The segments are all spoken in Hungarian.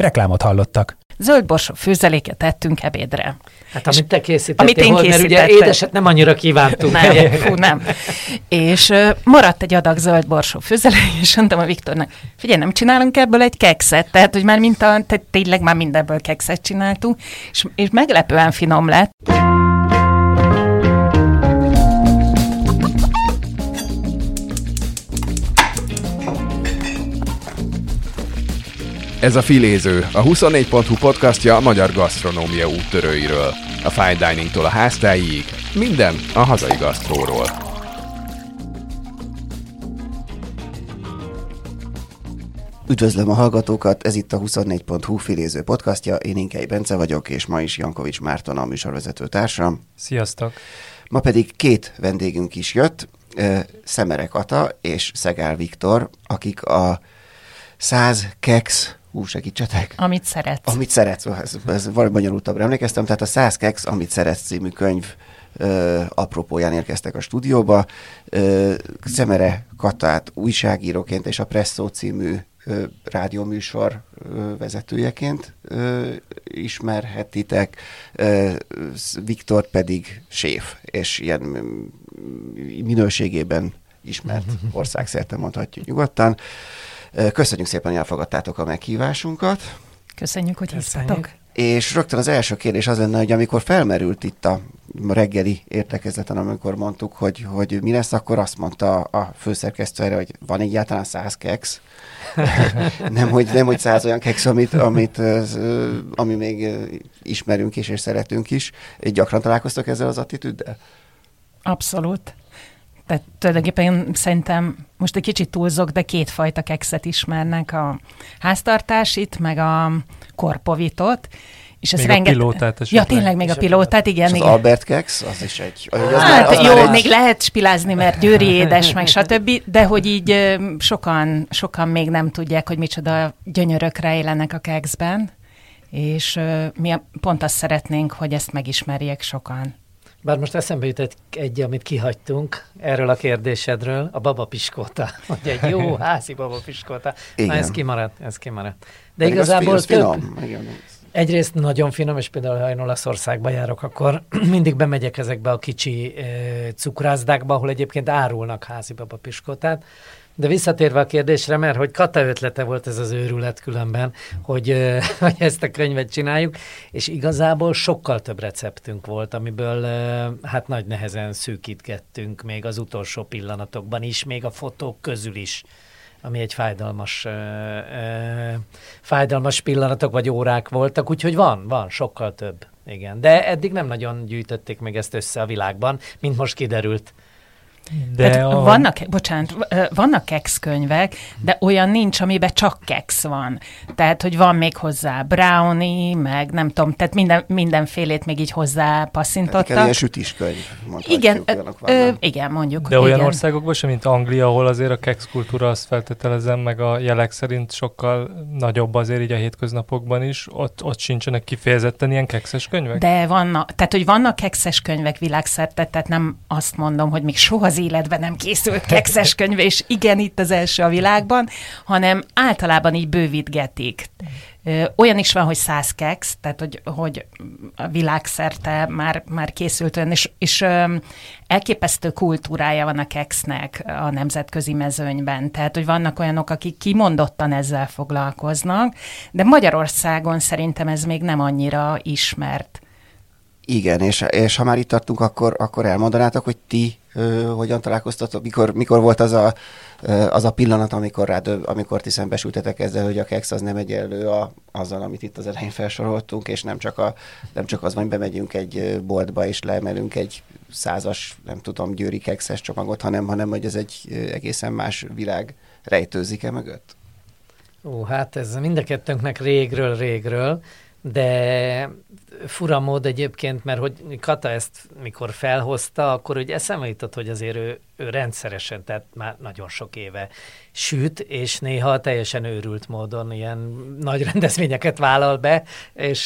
Reklámot hallottak zöld borsó főzeléket tettünk ebédre. Hát amit te készítettél, amit én hol, mert ugye édeset nem annyira kívántunk. Nem, fú, nem. És uh, maradt egy adag zöld borsó főzelék, és mondtam a Viktornak, figyelj, nem csinálunk ebből egy kekszet, tehát hogy már mint a, tehát tényleg már mindenből kekszet csináltunk, és, és meglepően finom lett. Ez a Filéző, a 24.hu podcastja a magyar gasztronómia úttörőiről. A fine diningtól a háztáig, minden a hazai gasztróról. Üdvözlöm a hallgatókat, ez itt a 24.hu Filéző podcastja, én Inkei Bence vagyok, és ma is Jankovics Márton a műsorvezető társam. Sziasztok! Ma pedig két vendégünk is jött, Szemerek Ata és Szegál Viktor, akik a 100 Kex Hú, segítsetek. Amit szeretsz. Amit szeretsz, ez, ez valami bonyolultabbra emlékeztem. Tehát a 100 Kex, amit szeretsz című könyv ö, apropóján érkeztek a stúdióba. Ö, Szemere Katát újságíróként és a Presszó című ö, rádióműsor ö, vezetőjeként ö, ismerhetitek, ö, Viktor pedig séf, és ilyen minőségében ismert országszerte mondhatjuk nyugodtan. Köszönjük szépen, hogy elfogadtátok a meghívásunkat. Köszönjük, hogy hívtatok. És rögtön az első kérdés az lenne, hogy amikor felmerült itt a reggeli értekezleten, amikor mondtuk, hogy, hogy mi lesz, akkor azt mondta a főszerkesztő erre, hogy van egyáltalán száz keks. nem, hogy, nem, hogy száz olyan keks, amit, amit, ami még ismerünk is és szeretünk is. Gyakran találkoztok ezzel az attitűddel? Abszolút. Tehát tulajdonképpen én szerintem most egy kicsit túlzok, de kétfajta kekszet ismernek, a háztartásit, meg a korpovitot, és ez rengeteg... a pilótát Ja, tényleg még a pilótát, igen. És igen. az Albert Kex, az is egy... Az hát már, az jó, egy... még lehet spilázni, mert győri édes, meg stb., de hogy így sokan, sokan még nem tudják, hogy micsoda gyönyörök rejlenek a kekszben, és mi pont azt szeretnénk, hogy ezt megismerjék sokan. Bár most eszembe jutott egy, amit kihagytunk erről a kérdésedről, a babapiskóta. Hogy egy jó házi babapiskóta. Igen. Na ez kimaradt, ez kimaradt. De Pedig igazából az több... Egyrészt nagyon finom, és például ha én Olaszországba járok, akkor mindig bemegyek ezekbe a kicsi e, cukrászdákba, ahol egyébként árulnak házi babapiskótát, de visszatérve a kérdésre, mert hogy Kata ötlete volt ez az őrület különben, hogy, hogy ezt a könyvet csináljuk, és igazából sokkal több receptünk volt, amiből hát nagy nehezen szűkítgettünk még az utolsó pillanatokban is, még a fotók közül is ami egy fájdalmas, ö, ö, fájdalmas pillanatok vagy órák voltak, úgyhogy van, van, sokkal több. Igen, de eddig nem nagyon gyűjtötték még ezt össze a világban, mint most kiderült. De hát a... vannak, bocsánat, vannak kex könyvek, de olyan nincs, amiben csak kex van. Tehát, hogy van még hozzá brownie, meg nem tudom, tehát minden, mindenfélét még így hozzá passzintottak. Tehát ilyen sütiskönyv. Igen, ö, igen, mondjuk. De olyan igen. országokban sem, mint Anglia, ahol azért a kex kultúra, azt feltételezem, meg a jelek szerint sokkal nagyobb azért így a hétköznapokban is, ott, ott sincsenek kifejezetten ilyen kekszes könyvek? De vannak, tehát, hogy vannak kekszes könyvek világszerte, tehát nem azt mondom, hogy még soha az életben nem készült kekszes könyv, és igen, itt az első a világban, hanem általában így bővítgetik. Olyan is van, hogy száz keksz, tehát hogy, hogy a világszerte már, már készült olyan, és, és elképesztő kultúrája van a keksznek a nemzetközi mezőnyben. Tehát, hogy vannak olyanok, akik kimondottan ezzel foglalkoznak, de Magyarországon szerintem ez még nem annyira ismert. Igen, és, és ha már itt tartunk, akkor, akkor elmondanátok, hogy ti ö, hogyan találkoztatok, mikor, mikor volt az a, ö, az a pillanat, amikor, rád, amikor ti szembesültetek ezzel, hogy a kex az nem egyenlő a, azzal, amit itt az elején felsoroltunk, és nem csak, a, nem csak az, hogy bemegyünk egy boltba és leemelünk egy százas, nem tudom, győri kekszes csomagot, hanem, hanem hogy ez egy egészen más világ rejtőzik-e mögött? Ó, hát ez mind a kettőnknek régről, régről, de fura mód egyébként, mert hogy Kata ezt mikor felhozta, akkor úgy eszembe jutott, hogy azért ő, ő rendszeresen, tehát már nagyon sok éve süt, és néha teljesen őrült módon ilyen nagy rendezvényeket vállal be, és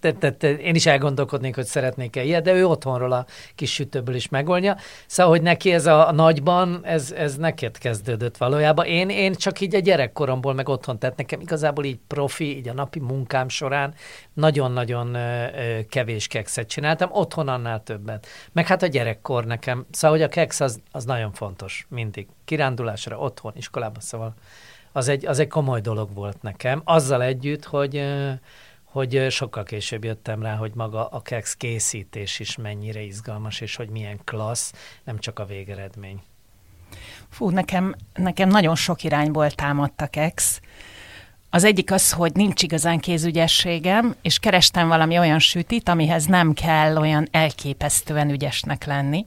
te, te, te, én is elgondolkodnék, hogy szeretnék-e ilyet, de ő otthonról a kis sütőből is megoldja. Szóval, hogy neki ez a, nagyban, ez, ez neked kezdődött valójában. Én, én csak így a gyerekkoromból meg otthon, tehát nekem igazából így profi, így a napi munkám során nagyon-nagyon kevés kekszet csináltam, otthon annál többet. Meg hát a gyerekkor nekem, szóval, hogy a keksz az, az nagyon fontos, mindig. Kirándulásra, otthon, iskolában, szóval az egy, az egy komoly dolog volt nekem. Azzal együtt, hogy hogy sokkal később jöttem rá, hogy maga a keksz készítés is mennyire izgalmas, és hogy milyen klassz, nem csak a végeredmény. Fú, nekem, nekem nagyon sok irányból támadt a keksz. Az egyik az, hogy nincs igazán kézügyességem, és kerestem valami olyan sütit, amihez nem kell olyan elképesztően ügyesnek lenni.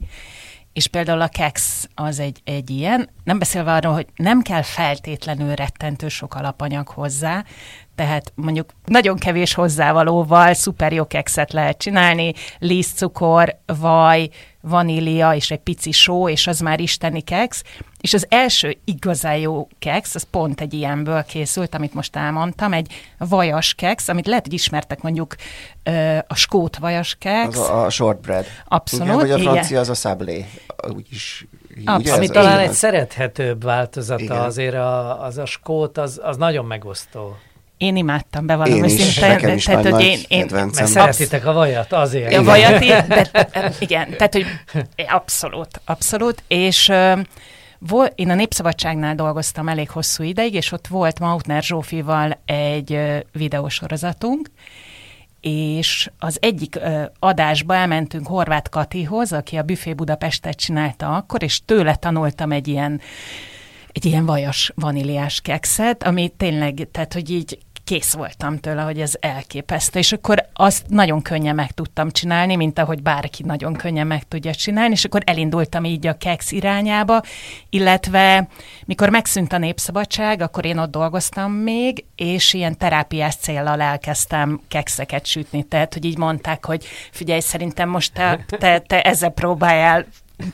És például a keks az egy, egy ilyen, nem beszélve arról, hogy nem kell feltétlenül rettentő sok alapanyag hozzá, tehát mondjuk nagyon kevés hozzávalóval szuper jó kekszet lehet csinálni, lízcukor, vaj, vanília és egy pici só, és az már isteni keksz. És az első igazán jó keksz, az pont egy ilyenből készült, amit most elmondtam, egy vajas keksz, amit lehet, hogy ismertek mondjuk a skót vajas keksz. Az a, a shortbread. Abszolút. Igen, vagy a francia igen. az a sablé. Úgyis Abszolút. Ami talán egy szerethetőbb változata Igen. azért a, az a skót, az, az nagyon megosztó. Én imádtam, bevallom én is, tehát, is tehát, hogy én, én, mert szeretitek a vajat, azért. A vajat, de, igen, tehát, hogy abszolút, abszolút, és vol, én a Népszabadságnál dolgoztam elég hosszú ideig, és ott volt Mautner Zsófival egy videósorozatunk, és az egyik adásba elmentünk Horváth Katihoz, aki a Büfé Budapestet csinálta akkor, és tőle tanultam egy ilyen egy ilyen vajas vaníliás kekszet, ami tényleg, tehát hogy így kész voltam tőle, hogy ez elképesztő, és akkor azt nagyon könnyen meg tudtam csinálni, mint ahogy bárki nagyon könnyen meg tudja csinálni, és akkor elindultam így a keksz irányába, illetve mikor megszűnt a népszabadság, akkor én ott dolgoztam még, és ilyen terápiás célral elkezdtem kekszeket sütni, tehát hogy így mondták, hogy figyelj, szerintem most te, te, te ezzel próbáljál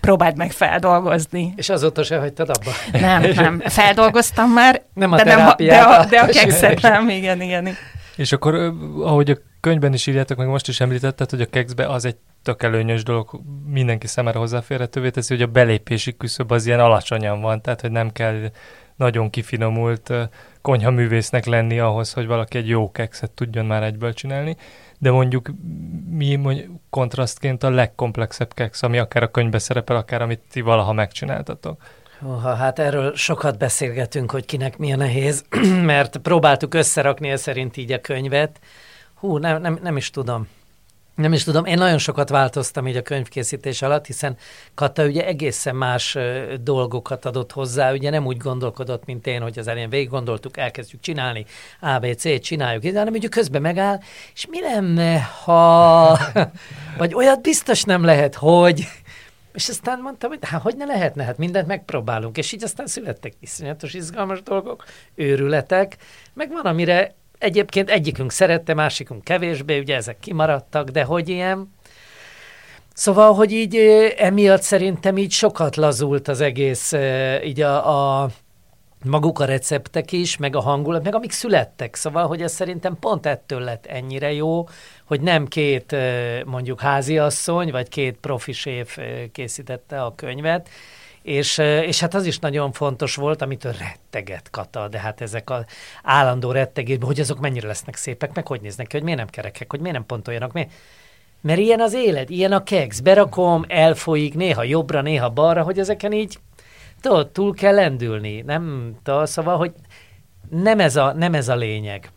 próbáld meg feldolgozni. És azóta se hagytad abba? Nem, nem. Feldolgoztam már, nem a de, nem, de, a, de a kekszet nem, igen, igen. És akkor, ahogy a könyvben is írjátok, meg most is említetted, hogy a kekszbe az egy tök előnyös dolog, mindenki számára hozzáférhetővé teszi, hogy a belépési küszöb az ilyen alacsonyan van, tehát hogy nem kell nagyon kifinomult konyhaművésznek lenni ahhoz, hogy valaki egy jó kekszet tudjon már egyből csinálni de mondjuk mi mondjuk kontrasztként a legkomplexebb keksz, ami akár a könyvbe szerepel, akár amit ti valaha megcsináltatok. Oha, hát erről sokat beszélgetünk, hogy kinek mi a nehéz, mert próbáltuk összerakni ez szerint így a könyvet. Hú, nem, nem, nem is tudom. Nem is tudom, én nagyon sokat változtam így a könyvkészítés alatt, hiszen Kata ugye egészen más dolgokat adott hozzá, ugye nem úgy gondolkodott, mint én, hogy az elején végig gondoltuk, elkezdjük csinálni, ABC, csináljuk, de hanem ugye közben megáll, és mi lenne, ha... Vagy olyat biztos nem lehet, hogy... És aztán mondtam, hogy hát hogy ne lehetne, hát mindent megpróbálunk, és így aztán születtek iszonyatos izgalmas dolgok, őrületek, meg van, amire Egyébként egyikünk szerette, másikunk kevésbé, ugye ezek kimaradtak, de hogy ilyen... Szóval, hogy így emiatt szerintem így sokat lazult az egész, így a, a maguk a receptek is, meg a hangulat, meg amik születtek. Szóval, hogy ez szerintem pont ettől lett ennyire jó, hogy nem két mondjuk háziasszony, vagy két profi séf készítette a könyvet, és, és hát az is nagyon fontos volt, amitől retteget Kata, de hát ezek az állandó rettegésben, hogy azok mennyire lesznek szépek, meg hogy néznek ki, hogy miért nem kerekek, hogy miért nem pontoljanak, miért? Mert ilyen az élet, ilyen a keks, berakom, elfolyik, néha jobbra, néha balra, hogy ezeken így tudod, túl kell lendülni, nem, tudod, szóval, hogy nem ez, a, nem ez a lényeg.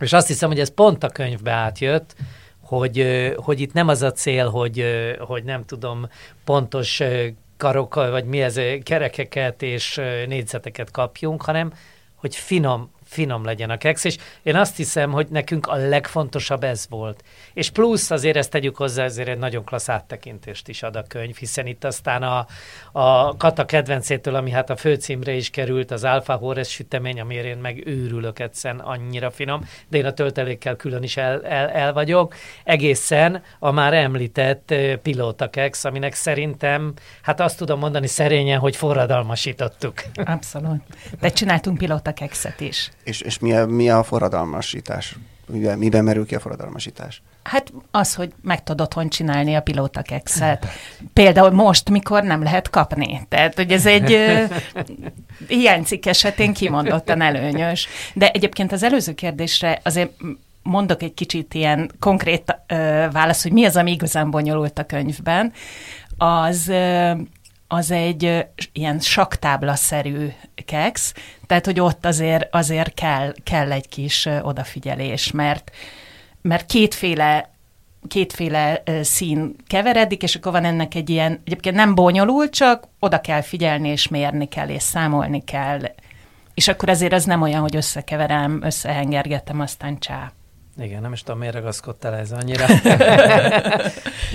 És azt hiszem, hogy ez pont a könyvbe átjött, hogy, hogy itt nem az a cél, hogy, hogy nem tudom, pontos karokkal, vagy mi ez, kerekeket és négyzeteket kapjunk, hanem hogy finom, finom legyen a keksz, és én azt hiszem, hogy nekünk a legfontosabb ez volt. És plusz azért ezt tegyük hozzá, ezért egy nagyon klassz áttekintést is ad a könyv, hiszen itt aztán a, a Kata kedvencétől, ami hát a főcímre is került, az Alfa Horres sütemény, amire én meg őrülök egyszerűen, annyira finom, de én a töltelékkel külön is el, el, el vagyok. Egészen a már említett pilóta keksz, aminek szerintem, hát azt tudom mondani szerényen, hogy forradalmasítottuk. Abszolút. De csináltunk pilóta kekszet is. És, és mi, a, mi a forradalmasítás? Miben, miben merül ki a forradalmasítás? Hát az, hogy meg tudod otthon csinálni a pilótakekszet. Például most, mikor nem lehet kapni. Tehát, hogy ez egy hiánycikk esetén kimondottan előnyös. De egyébként az előző kérdésre azért mondok egy kicsit ilyen konkrét ö, válasz, hogy mi az, ami igazán bonyolult a könyvben. Az ö, az egy ilyen saktáblaszerű keksz, tehát hogy ott azért, azért kell, kell egy kis odafigyelés, mert, mert kétféle kétféle szín keveredik, és akkor van ennek egy ilyen, egyébként nem bonyolult, csak oda kell figyelni, és mérni kell, és számolni kell. És akkor azért az nem olyan, hogy összekeverem, összehengergetem, aztán csá. Igen, nem is tudom, miért ragaszkodtál ez annyira.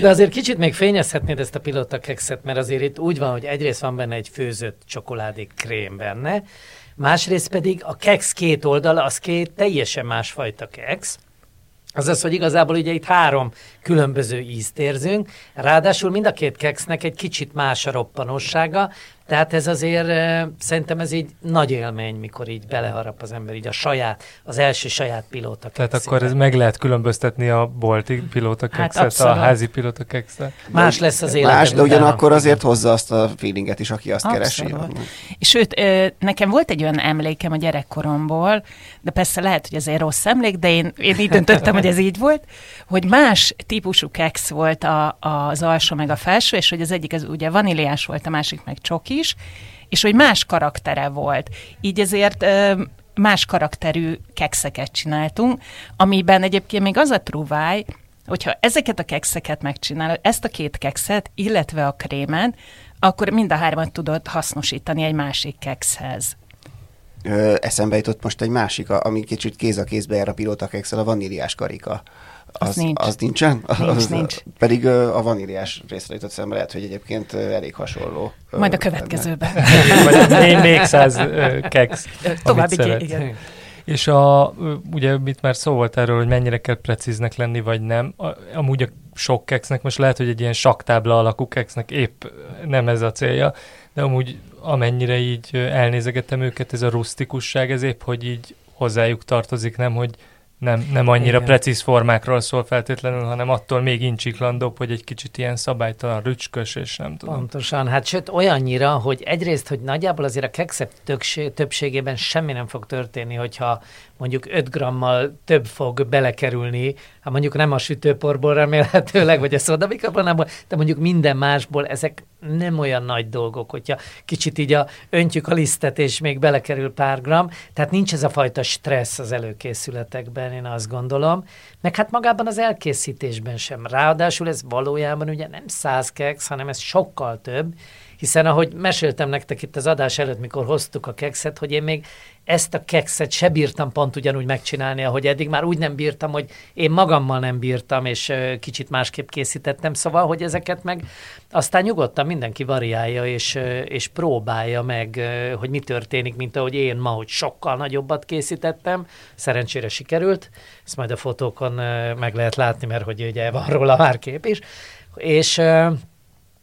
De azért kicsit még fényezhetnéd ezt a pilota kekszet, mert azért itt úgy van, hogy egyrészt van benne egy főzött csokoládé krém benne, másrészt pedig a keksz két oldala, az két teljesen másfajta keksz, Azaz, hogy igazából ugye itt három különböző ízt érzünk, ráadásul mind a két keksznek egy kicsit más a roppanossága, tehát ez azért szerintem ez így nagy élmény, mikor így beleharap az ember így a saját, az első saját pilóta Tehát akkor ez meg lehet különböztetni a bolti pilóta kekszet, hát a házi pilóta kekszet. Más lesz az élet. Más, de ugyanakkor azért hozza azt a feelinget is, aki azt abszolút. keresi. És sőt, nekem volt egy olyan emlékem a gyerekkoromból, de persze lehet, hogy ez egy rossz emlék, de én, én így döntöttem, hogy ez így volt, hogy más típusú keksz volt a, az alsó meg a felső, és hogy az egyik az ugye vaníliás volt, a másik meg csoki, is, és hogy más karaktere volt. Így ezért más karakterű kekszeket csináltunk, amiben egyébként még az a truváj, hogyha ezeket a kekszeket megcsinálod, ezt a két kekszet, illetve a krémet, akkor mind a hármat tudod hasznosítani egy másik kekszhez. Ö, eszembe jutott most egy másik, ami kicsit kéz a kézbe jár a pilóta kekszel, a vaníliás karika. Az, az, nincs. az nincsen? Nincs, az, nincs. Pedig a vaníliás részre jutott szembe, lehet, hogy egyébként elég hasonló. Majd a következőben. Vagy még száz keksz. További igen. És a, ugye mit már szó volt erről, hogy mennyire kell precíznek lenni, vagy nem. A, amúgy a sok keksznek, most lehet, hogy egy ilyen saktábla alakú keksznek épp nem ez a célja, de amúgy amennyire így elnézegetem őket, ez a rustikusság, ez épp, hogy így hozzájuk tartozik, nem, hogy nem, nem annyira Igen. precíz formákról szól feltétlenül, hanem attól még incsiklandóbb, hogy egy kicsit ilyen szabálytalan, rücskös, és nem tudom. Pontosan, hát sőt olyannyira, hogy egyrészt, hogy nagyjából azért a kekszek többségében semmi nem fog történni, hogyha mondjuk 5 grammal több fog belekerülni, hát mondjuk nem a sütőporból remélhetőleg, vagy a szodabikabonából, de mondjuk minden másból ezek nem olyan nagy dolgok, hogyha kicsit így a, öntjük a lisztet, és még belekerül pár gram, tehát nincs ez a fajta stressz az előkészületekben, én azt gondolom, meg hát magában az elkészítésben sem. Ráadásul ez valójában ugye nem száz keksz, hanem ez sokkal több, hiszen ahogy meséltem nektek itt az adás előtt, mikor hoztuk a kekszet, hogy én még ezt a kekszet se bírtam pont ugyanúgy megcsinálni, ahogy eddig már úgy nem bírtam, hogy én magammal nem bírtam, és kicsit másképp készítettem, szóval, hogy ezeket meg aztán nyugodtan mindenki variálja, és, és próbálja meg, hogy mi történik, mint ahogy én ma, hogy sokkal nagyobbat készítettem, szerencsére sikerült, ezt majd a fotókon meg lehet látni, mert hogy ugye van róla már kép is, és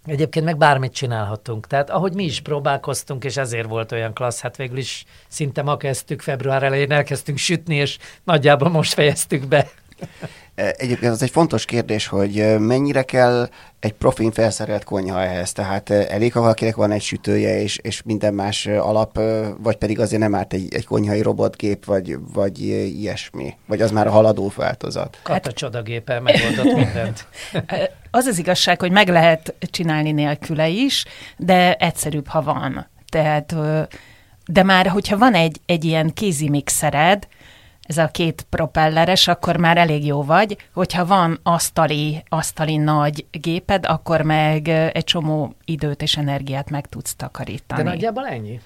Egyébként meg bármit csinálhatunk. Tehát ahogy mi is próbálkoztunk, és ezért volt olyan klassz, hát végül is szinte ma kezdtük, február elején elkezdtünk sütni, és nagyjából most fejeztük be. Egyébként az egy fontos kérdés, hogy mennyire kell egy profin felszerelt konyha ehhez, tehát elég, ha valakinek van egy sütője és, és minden más alap, vagy pedig azért nem árt egy, egy konyhai robotgép, vagy, vagy ilyesmi, vagy az már a haladó változat. Hát a csodagéppel megoldott mindent. az az igazság, hogy meg lehet csinálni nélküle is, de egyszerűbb, ha van. Tehát, de már, hogyha van egy, egy ilyen kézi mixered, ez a két propelleres, akkor már elég jó vagy. Hogyha van asztali, asztali nagy géped, akkor meg egy csomó időt és energiát meg tudsz takarítani. De nagyjából ennyi?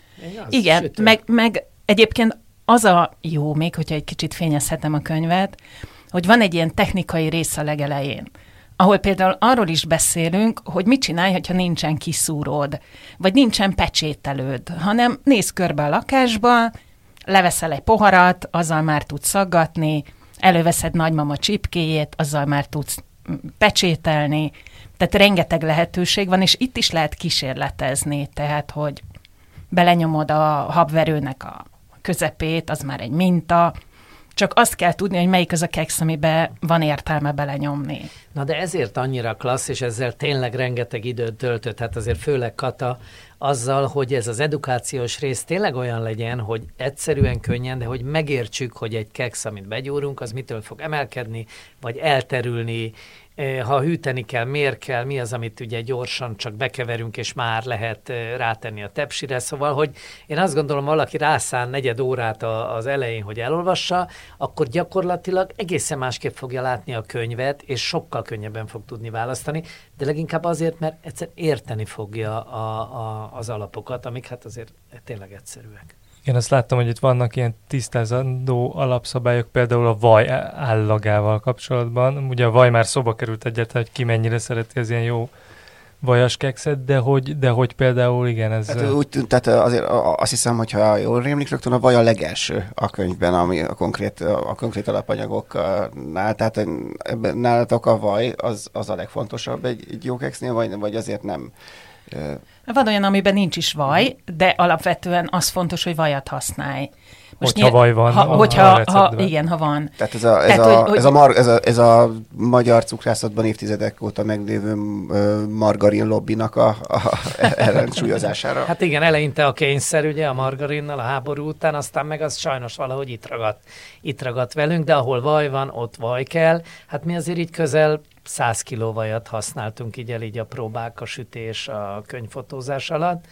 Igen, meg, meg egyébként az a jó még, hogyha egy kicsit fényezhetem a könyvet, hogy van egy ilyen technikai rész a legelején, ahol például arról is beszélünk, hogy mit csinálj, ha nincsen kiszúród, vagy nincsen pecsételőd, hanem néz körbe a lakásba, leveszel egy poharat, azzal már tudsz szaggatni, előveszed nagymama csipkéjét, azzal már tudsz pecsételni, tehát rengeteg lehetőség van, és itt is lehet kísérletezni, tehát, hogy belenyomod a habverőnek a közepét, az már egy minta, csak azt kell tudni, hogy melyik az a keksz, amiben van értelme belenyomni. Na de ezért annyira klassz, és ezzel tényleg rengeteg időt töltött, hát azért főleg Kata, azzal, hogy ez az edukációs rész tényleg olyan legyen, hogy egyszerűen könnyen, de hogy megértsük, hogy egy keksz, amit begyúrunk, az mitől fog emelkedni, vagy elterülni, ha hűteni kell, miért kell, mi az, amit ugye gyorsan csak bekeverünk, és már lehet rátenni a tepsire. Szóval, hogy én azt gondolom, valaki rászán negyed órát az elején, hogy elolvassa, akkor gyakorlatilag egészen másképp fogja látni a könyvet, és sokkal könnyebben fog tudni választani, de leginkább azért, mert egyszer érteni fogja a, a, az alapokat, amik hát azért tényleg egyszerűek. Én azt láttam, hogy itt vannak ilyen tisztázandó alapszabályok, például a vaj állagával kapcsolatban. Ugye a vaj már szoba került egyáltalán, hogy ki mennyire szereti az ilyen jó vajas kekszet, de hogy, de hogy például igen, ez... Tehát, úgy, tehát azért azt hiszem, hogyha jól rémlik, rögtön a vaj a legelső a könyvben, ami a konkrét, a konkrét alapanyagoknál, tehát nálatok a vaj az, az a legfontosabb egy, egy jó keksznél, vagy, vagy azért nem van olyan, amiben nincs is vaj, de alapvetően az fontos, hogy vajat használj. Most hogyha vaj van. Ha, hogyha, ha, igen, ha van. Tehát ez a, ez Tehát, a, hogy, ez, a mar, ez, a, ez a magyar cukrászatban évtizedek óta meglévő margarin lobbinak a, a ellensúlyozására. Hát igen, eleinte a kényszer ugye a margarinnal a háború után, aztán meg az sajnos valahogy itt ragadt, itt ragadt velünk, de ahol vaj van, ott vaj kell. Hát mi azért így közel 100 kiló vajat használtunk így el így a próbák, a sütés, a könyvfotózás alatt,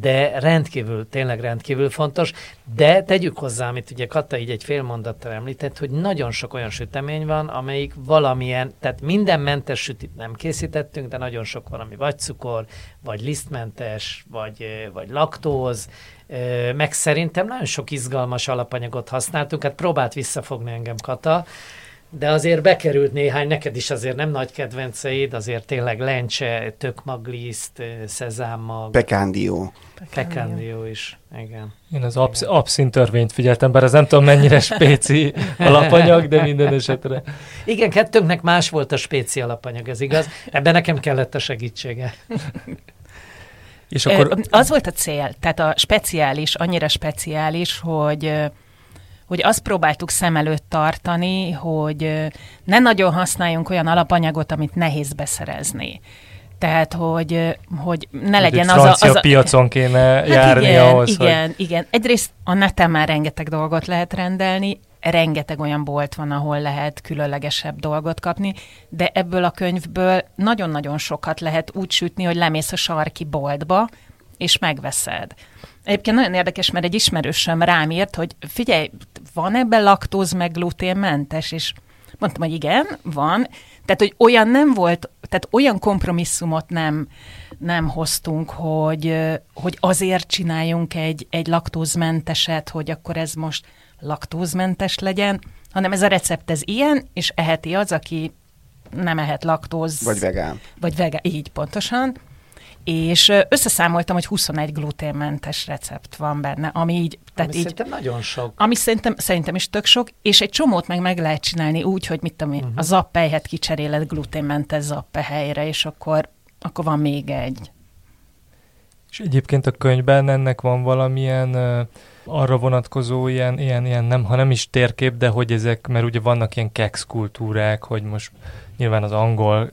de rendkívül, tényleg rendkívül fontos, de tegyük hozzá, amit ugye Kata így egy fél mondattal említett, hogy nagyon sok olyan sütemény van, amelyik valamilyen, tehát minden mentes sütit nem készítettünk, de nagyon sok valami vagy cukor, vagy lisztmentes, vagy, vagy laktóz, meg szerintem nagyon sok izgalmas alapanyagot használtunk, hát próbált visszafogni engem Kata, de azért bekerült néhány, neked is azért nem nagy kedvenceid, azért tényleg lencse, tökmagliszt, szezámmag. Pekándió. Pekándió is, igen. Én az absz- abszint törvényt figyeltem, bár az nem tudom mennyire spéci alapanyag, de minden esetre. Igen, kettőnknek más volt a spéci alapanyag, ez igaz. Ebben nekem kellett a segítsége. És akkor... Az volt a cél, tehát a speciális, annyira speciális, hogy hogy azt próbáltuk szem előtt tartani, hogy ne nagyon használjunk olyan alapanyagot, amit nehéz beszerezni. Tehát, hogy, hogy ne legyen az a... Az a piacon kéne hát járni igen, ahhoz, Igen, hogy... igen. Egyrészt a neten már rengeteg dolgot lehet rendelni, rengeteg olyan bolt van, ahol lehet különlegesebb dolgot kapni, de ebből a könyvből nagyon-nagyon sokat lehet úgy sütni, hogy lemész a sarki boltba, és megveszed. Egyébként nagyon érdekes, mert egy ismerősöm rám írt, hogy figyelj, van ebben laktóz meg gluténmentes, és mondtam, hogy igen, van. Tehát, hogy olyan nem volt, tehát olyan kompromisszumot nem, nem hoztunk, hogy, hogy azért csináljunk egy, egy laktózmenteset, hogy akkor ez most laktózmentes legyen, hanem ez a recept ez ilyen, és eheti az, aki nem ehet laktóz. Vagy vegán. Vagy vegán, így pontosan és összeszámoltam, hogy 21 gluténmentes recept van benne, ami így... Tehát ami így, szerintem nagyon sok. Ami szerintem, szerintem is tök sok, és egy csomót meg meg lehet csinálni úgy, hogy mit tudom én, uh-huh. a zappelyhet kicseréled gluténmentes zappe helyre, és akkor, akkor van még egy. És egyébként a könyvben ennek van valamilyen arra vonatkozó ilyen, ilyen, ilyen nem, ha nem is térkép, de hogy ezek, mert ugye vannak ilyen kex kultúrák, hogy most nyilván az angol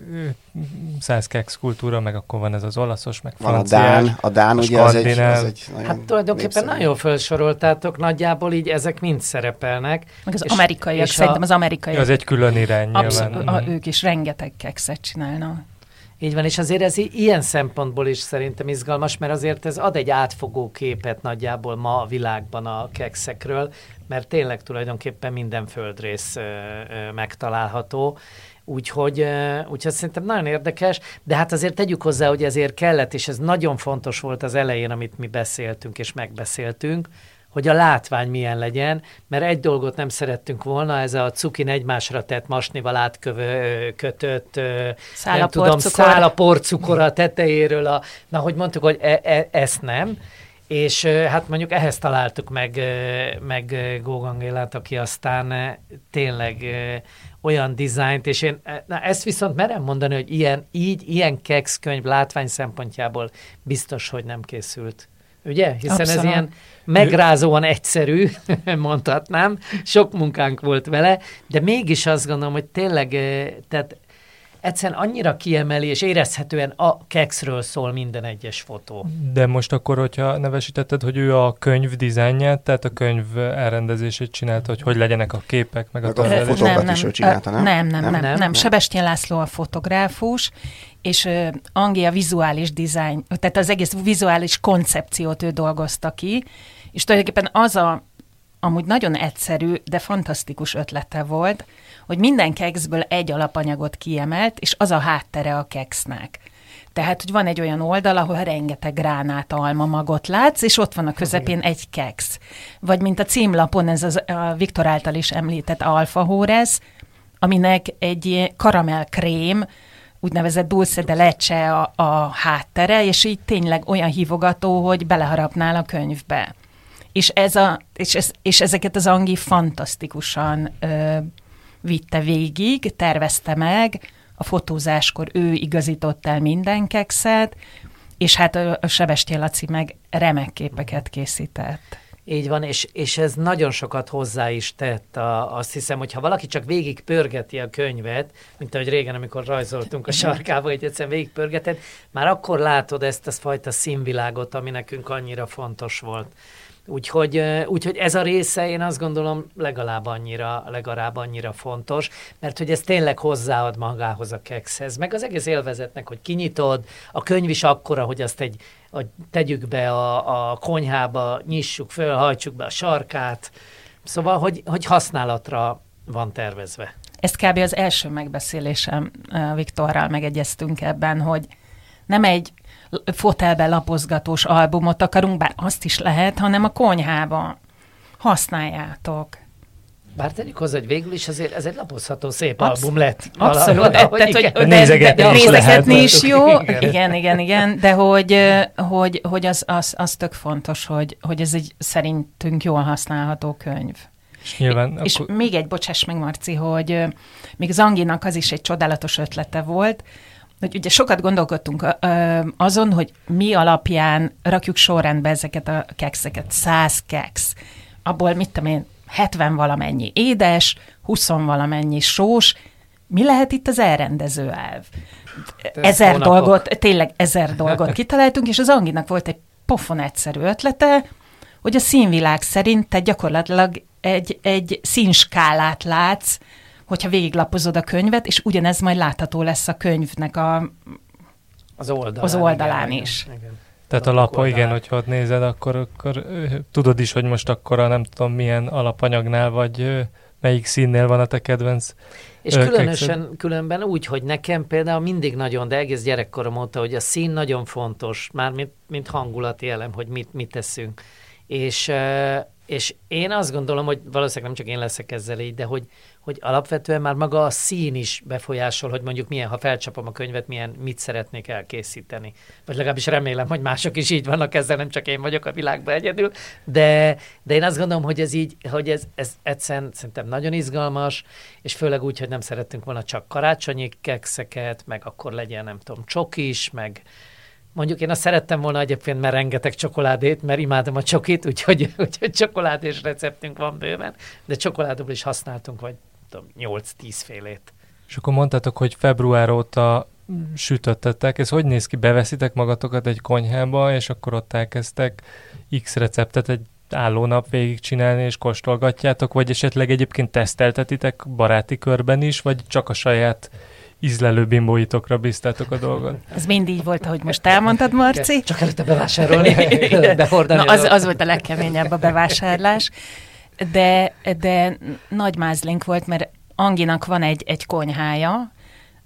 száz kex kultúra, meg akkor van ez az olaszos, meg van franciás. a Dán, a Dán a ugye az egy, az egy nagyon Hát tulajdonképpen népszerű. nagyon felsoroltátok, nagyjából így ezek mind szerepelnek. Meg az és, amerikaiak, és szerintem az amerikaiak. Az egy külön irány Abszolút, nyilván. A, ők is rengeteg kekszet csinálnak. Így van, és azért ez ilyen szempontból is szerintem izgalmas, mert azért ez ad egy átfogó képet nagyjából ma a világban a kekszekről, mert tényleg tulajdonképpen minden földrész ö, ö, megtalálható, Úgyhogy, úgyhogy szerintem nagyon érdekes, de hát azért tegyük hozzá, hogy ezért kellett, és ez nagyon fontos volt az elején, amit mi beszéltünk és megbeszéltünk, hogy a látvány milyen legyen, mert egy dolgot nem szerettünk volna, ez a cukin egymásra tett masnival szála nem tudom, szála porcukor a tetejéről, a, na, hogy mondtuk, hogy e, e, ezt nem, és hát mondjuk ehhez találtuk meg, meg Gógangélát, aki aztán tényleg olyan dizájnt, és én na, ezt viszont merem mondani, hogy ilyen, így, ilyen keks könyv látvány szempontjából biztos, hogy nem készült. Ugye? Hiszen Abszolút. ez ilyen megrázóan egyszerű, mondhatnám, sok munkánk volt vele, de mégis azt gondolom, hogy tényleg, tehát egyszerűen annyira kiemeli, és érezhetően a kekszről szól minden egyes fotó. De most akkor, hogyha nevesítetted, hogy ő a könyv dizájnját, tehát a könyv elrendezését csinálta, hogy hogy legyenek a képek, meg, meg a, a fotókat nem, nem, is ő csinálta, nem? Nem, nem, nem, nem. nem. nem. Sebestyén László a fotográfus, és uh, Angi a vizuális dizájn, tehát az egész vizuális koncepciót ő dolgozta ki, és tulajdonképpen az a amúgy nagyon egyszerű, de fantasztikus ötlete volt, hogy minden kekszből egy alapanyagot kiemelt, és az a háttere a keksznek. Tehát, hogy van egy olyan oldal, ahol rengeteg gránát alma magot látsz, és ott van a közepén egy keksz. Vagy mint a címlapon, ez az, a Viktor által is említett alfa hórez, aminek egy karamellkrém, úgynevezett dulce de leche a, a háttere, és így tényleg olyan hívogató, hogy beleharapnál a könyvbe. És, ez a, és, ez, és ezeket az Angi fantasztikusan ö, vitte végig, tervezte meg, a fotózáskor ő igazított el minden kekszet, és hát a, a Sebestye Laci meg remek képeket készített. Így van, és, és ez nagyon sokat hozzá is tett. A, azt hiszem, hogy ha valaki csak végig pörgeti a könyvet, mint ahogy régen, amikor rajzoltunk a sarkába, hogy egyszerűen végig pörgeted, már akkor látod ezt a fajta színvilágot, ami nekünk annyira fontos volt. Úgyhogy, úgyhogy ez a része én azt gondolom legalább annyira, legalább annyira fontos, mert hogy ez tényleg hozzáad magához a kekszhez, meg az egész élvezetnek, hogy kinyitod, a könyv is akkora, hogy azt egy, hogy tegyük be a, a konyhába, nyissuk föl, hajtsuk be a sarkát, szóval, hogy, hogy használatra van tervezve. Ez kb. az első megbeszélésem Viktorral megegyeztünk ebben, hogy nem egy fotelbe lapozgatós albumot akarunk, bár azt is lehet, hanem a konyhába. Használjátok. Bár tegyük hozzá, hogy végül is azért ez egy lapozható szép Absz- album lett. Abszolút. Tehát, hogy, de, de, nézegetni, de, is, nézegetni is jó. Igen. igen, igen, igen. De hogy, hogy, hogy az, az, az tök fontos, hogy, hogy ez egy szerintünk jól használható könyv. És, nyilván és akkor... még egy, bocsáss meg, Marci, hogy még az Anginak az is egy csodálatos ötlete volt, hogy ugye sokat gondolkodtunk azon, hogy mi alapján rakjuk sorrendbe ezeket a kekszeket. 100 keksz. Abból, mit tudom én, 70 valamennyi édes, 20 valamennyi sós. Mi lehet itt az elrendező elv? Ezer hónapok. dolgot, tényleg ezer dolgot kitaláltunk, és az Anginak volt egy pofon egyszerű ötlete, hogy a színvilág szerint te gyakorlatilag egy, egy színskálát látsz, hogyha végiglapozod a könyvet, és ugyanez majd látható lesz a könyvnek a, az oldalán, az oldalán igen, is. Igen, igen. Tehát a lapa, igen, hogyha ott nézed, akkor, akkor tudod is, hogy most akkor a nem tudom milyen alapanyagnál, vagy melyik színnél van a te kedvenc És különösen, kekszed. különben úgy, hogy nekem például mindig nagyon, de egész gyerekkorom óta, hogy a szín nagyon fontos, már mint, mint hangulati elem, hogy mit, mit teszünk. És, és én azt gondolom, hogy valószínűleg nem csak én leszek ezzel így, de hogy, hogy alapvetően már maga a szín is befolyásol, hogy mondjuk milyen, ha felcsapom a könyvet, milyen, mit szeretnék elkészíteni. Vagy legalábbis remélem, hogy mások is így vannak ezzel, nem csak én vagyok a világban egyedül, de, de én azt gondolom, hogy ez így, hogy ez, ez egyszerűen szerintem nagyon izgalmas, és főleg úgy, hogy nem szerettünk volna csak karácsonyi kekszeket, meg akkor legyen, nem tudom, csokis, meg, Mondjuk én azt szerettem volna egyébként, mert rengeteg csokoládét, mert imádom a csokit, úgyhogy, úgyhogy csokoládés receptünk van bőven, de csokoládból is használtunk, vagy tudom, 8-10 félét. És akkor mondtátok, hogy február óta sütöttetek, ez hogy néz ki? Beveszitek magatokat egy konyhába, és akkor ott elkezdtek X receptet egy álló nap végig csinálni, és kóstolgatjátok, vagy esetleg egyébként teszteltetitek baráti körben is, vagy csak a saját ízlelő bimbóitokra bíztátok a dolgot. Ez mind így volt, ahogy most elmondtad, Marci. Csak előtte bevásárolni, behordani. Na, az, az volt a legkeményebb a bevásárlás. De, de nagy mázlink volt, mert Anginak van egy, egy konyhája,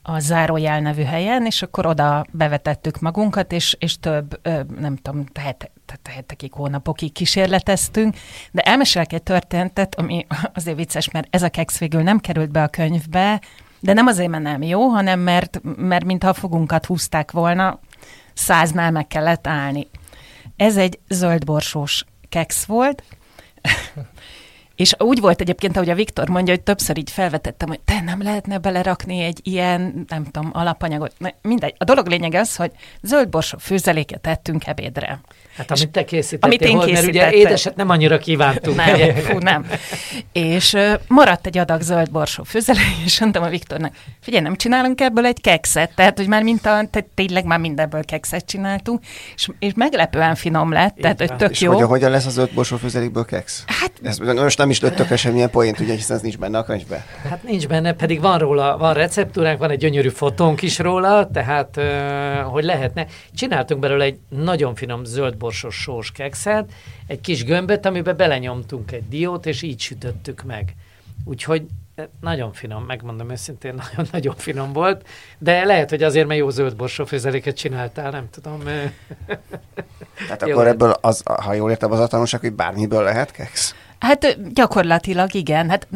a zárójel nevű helyen, és akkor oda bevetettük magunkat, és, és több, nem tudom, tehát tehát hetekig, hónapokig kísérleteztünk, de elmesélek egy történetet, ami azért vicces, mert ez a keksz végül nem került be a könyvbe, de nem azért, mert nem jó, hanem mert, mert mintha a fogunkat húzták volna, száznál meg kellett állni. Ez egy zöldborsós keksz volt, és úgy volt egyébként, ahogy a Viktor mondja, hogy többször így felvetettem, hogy te nem lehetne belerakni egy ilyen, nem tudom, alapanyagot. Na, mindegy. A dolog lényege az, hogy zöldborsó főzeléket tettünk ebédre. Hát amit te készítettél, amit én hol, mert ugye édeset nem annyira kívántunk. Nem, fú, nem. És uh, maradt egy adag zöld borsó főzelék, és mondtam a Viktornak, figyelj, nem csinálunk ebből egy kekszet, tehát hogy már mint a, tehát tényleg már mindenből kekszet csináltunk, és, és meglepően finom lett, tehát hogy tök és jó. Hogy, hogyan lesz az zöld borsó főzelékből keksz? Hát, Ez most nem is lőttek semmilyen poént, ugye, hiszen ez nincs benne a könyvben. Hát nincs benne, pedig van róla, van receptúránk, van egy gyönyörű fotónk is róla, tehát hogy lehetne. Csináltunk belőle egy nagyon finom zöld borsos sós kekszet, egy kis gömböt, amiben belenyomtunk egy diót, és így sütöttük meg. Úgyhogy nagyon finom, megmondom őszintén, nagyon-nagyon finom volt, de lehet, hogy azért, mert jó zöld borsófőzeléket csináltál, nem tudom. Tehát akkor ebből, az, ha jól értem, az a tanulság, hogy bármiből lehet keksz? Hát gyakorlatilag igen, hát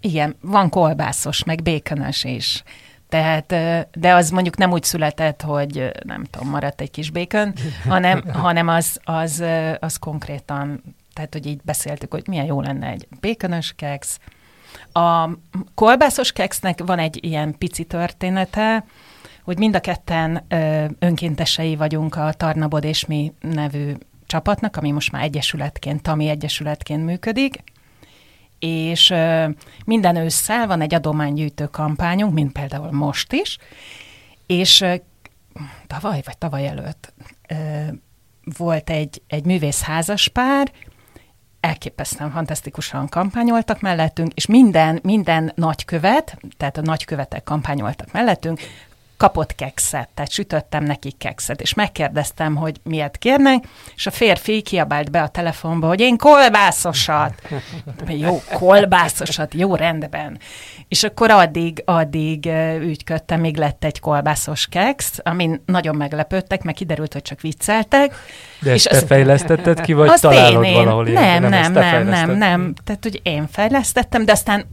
igen, van kolbászos, meg békönös is. Tehát, de az mondjuk nem úgy született, hogy nem tudom, maradt egy kis békön, hanem, hanem az, az, az konkrétan, tehát hogy így beszéltük, hogy milyen jó lenne egy békönös keksz. A kolbászos keksznek van egy ilyen pici története, hogy mind a ketten ö, önkéntesei vagyunk a Tarnabod és mi nevű csapatnak, ami most már egyesületként, Tami egyesületként működik, és minden ősszel van egy adománygyűjtő kampányunk, mint például most is, és tavaly vagy tavaly előtt volt egy, egy művész házaspár, elképesztően fantasztikusan kampányoltak mellettünk, és minden, minden nagykövet, tehát a nagykövetek kampányoltak mellettünk, kapott kekszet, tehát sütöttem nekik kekszet, és megkérdeztem, hogy miért kérnek, és a férfi kiabált be a telefonba, hogy én kolbászosat. jó, kolbászosat, jó, rendben. És akkor addig, addig ügyködtem, még lett egy kolbászos keksz, amin nagyon meglepődtek, meg kiderült, hogy csak vicceltek. De és ezt te fejlesztetted ki, vagy találod én, valahol én, Nem, nem, nem, nem, nem. Tehát, hogy én fejlesztettem, de aztán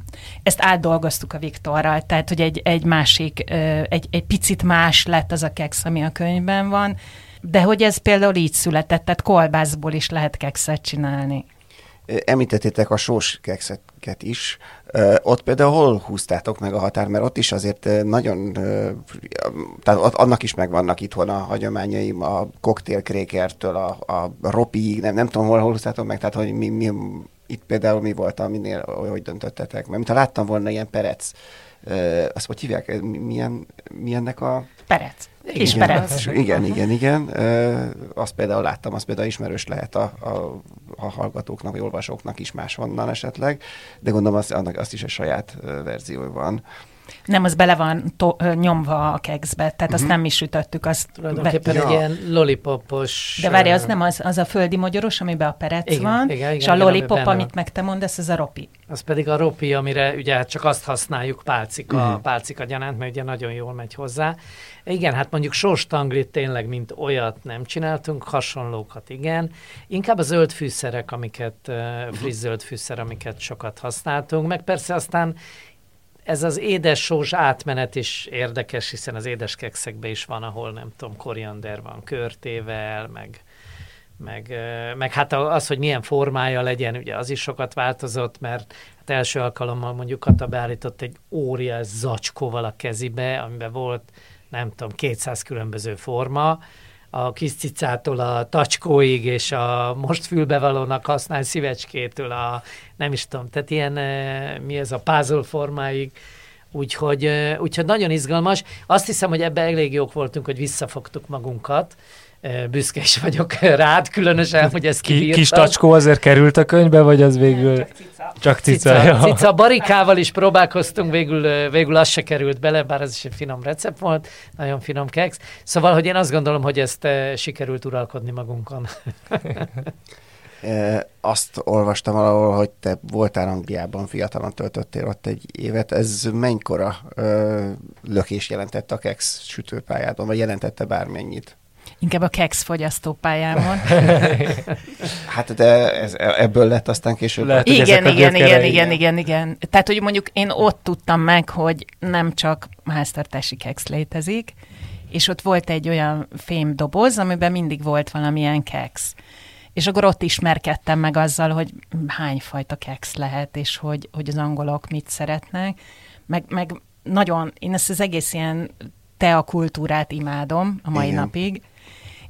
ezt átdolgoztuk a Viktorral, tehát, hogy egy, egy másik, egy, egy picit más lett az a keksz, ami a könyvben van, de hogy ez például így született, tehát kolbászból is lehet kekszet csinálni. Említettétek a sós kekszeket is. Ott például hol húztátok meg a határ, mert ott is azért nagyon, tehát annak is megvannak itthon a hagyományaim, a koktélkrékertől a, a ropiig, nem, nem tudom, hol, hol húztátok meg, tehát hogy mi, mi, itt például mi volt, aminél, hogy döntöttetek? Mert mintha láttam volna ilyen perec, azt hogy hívják, milyen, milyennek a... Perec. Kis igen, perec. Igen, igen, igen. Azt például láttam, az például ismerős lehet a, a, a hallgatóknak, vagy olvasóknak is máshonnan esetleg, de gondolom azt, annak azt is egy saját verzió van. Nem, az bele van to- nyomva a kekszbe, tehát uh-huh. azt mhm. nem is sütöttük. Azt Tulajdonképpen be... egy ja. ilyen lollipopos... De várj, az nem az, az a földi mogyoros, amiben a perec igen, van, igen, igen, és a lollipop, igen, amit meg te mondasz, ez a ropi. Az pedig a ropi, amire ugye hát csak azt használjuk pálcika, uh-huh. pálcika gyanánt, mert ugye nagyon jól megy hozzá. Igen, hát mondjuk sóstanglit tényleg, mint olyat nem csináltunk, hasonlókat igen. Inkább a zöld fűszerek, amiket, friss zöld fűszer, amiket sokat használtunk, meg persze aztán ez az édes-sós átmenet is érdekes, hiszen az édes kekszekben is van, ahol nem tudom, koriander van körtével, meg, meg, meg hát az, hogy milyen formája legyen, ugye az is sokat változott, mert hát első alkalommal mondjuk Kata beállított egy óriás zacskóval a kezibe, amiben volt, nem tudom, 200 különböző forma, a kis cicától a tacskóig, és a most fülbevalónak használ szívecskétől a, nem is tudom, tehát ilyen, eh, mi ez a puzzle formáig, úgyhogy, eh, úgyhogy nagyon izgalmas. Azt hiszem, hogy ebben elég jók voltunk, hogy visszafogtuk magunkat, büszke is vagyok rád, különösen, hogy ez kibírtam. Kis tacskó azért került a könyvbe, vagy az végül... Nem, csak cica. Cica, ja. cica. Barikával is próbálkoztunk, végül, végül az se került bele, bár ez is egy finom recept volt, nagyon finom keks. Szóval, hogy én azt gondolom, hogy ezt sikerült uralkodni magunkon. E, azt olvastam valahol, hogy te voltál Angliában, fiatalon töltöttél ott egy évet. Ez mennykora ö, lökés jelentett a keks sütőpályádon, vagy jelentette bármennyit? Inkább a keks fogyasztópályámon. hát de ez, ebből lett aztán később. Lehet, igen, igen, igen, igen, igen, igen. Tehát, hogy mondjuk én ott tudtam meg, hogy nem csak háztartási keks létezik, és ott volt egy olyan fémdoboz, amiben mindig volt valamilyen keks. És akkor ott ismerkedtem meg azzal, hogy hány fajta keks lehet, és hogy, hogy az angolok mit szeretnek. Meg, meg nagyon, én ezt az egész ilyen teakultúrát imádom a mai Igen. napig,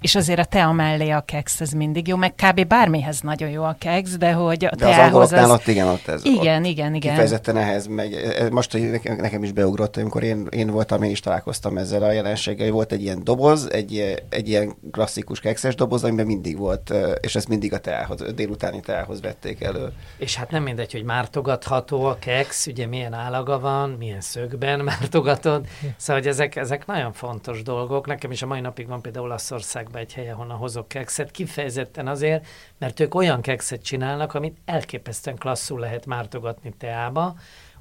és azért a tea mellé a keksz, ez mindig jó, meg kb. bármihez nagyon jó a keksz, de hogy a de teához az... ott igen, ott ez. Igen, ott igen, igen. Kifejezetten ehhez megy. Most hogy nekem, nekem is beugrott, amikor én, én voltam, én is találkoztam ezzel a jelenséggel. Volt egy ilyen doboz, egy, egy ilyen klasszikus kekszes doboz, amiben mindig volt, és ezt mindig a teához, délutáni teához vették elő. És hát nem mindegy, hogy mártogatható a keksz, ugye milyen állaga van, milyen szögben mártogatod. Szóval, hogy ezek, ezek nagyon fontos dolgok. Nekem is a mai napig van például Olaszország országba egy helyen, honnan hozok kekszet, kifejezetten azért, mert ők olyan kekszet csinálnak, amit elképesztően klasszul lehet mártogatni teába,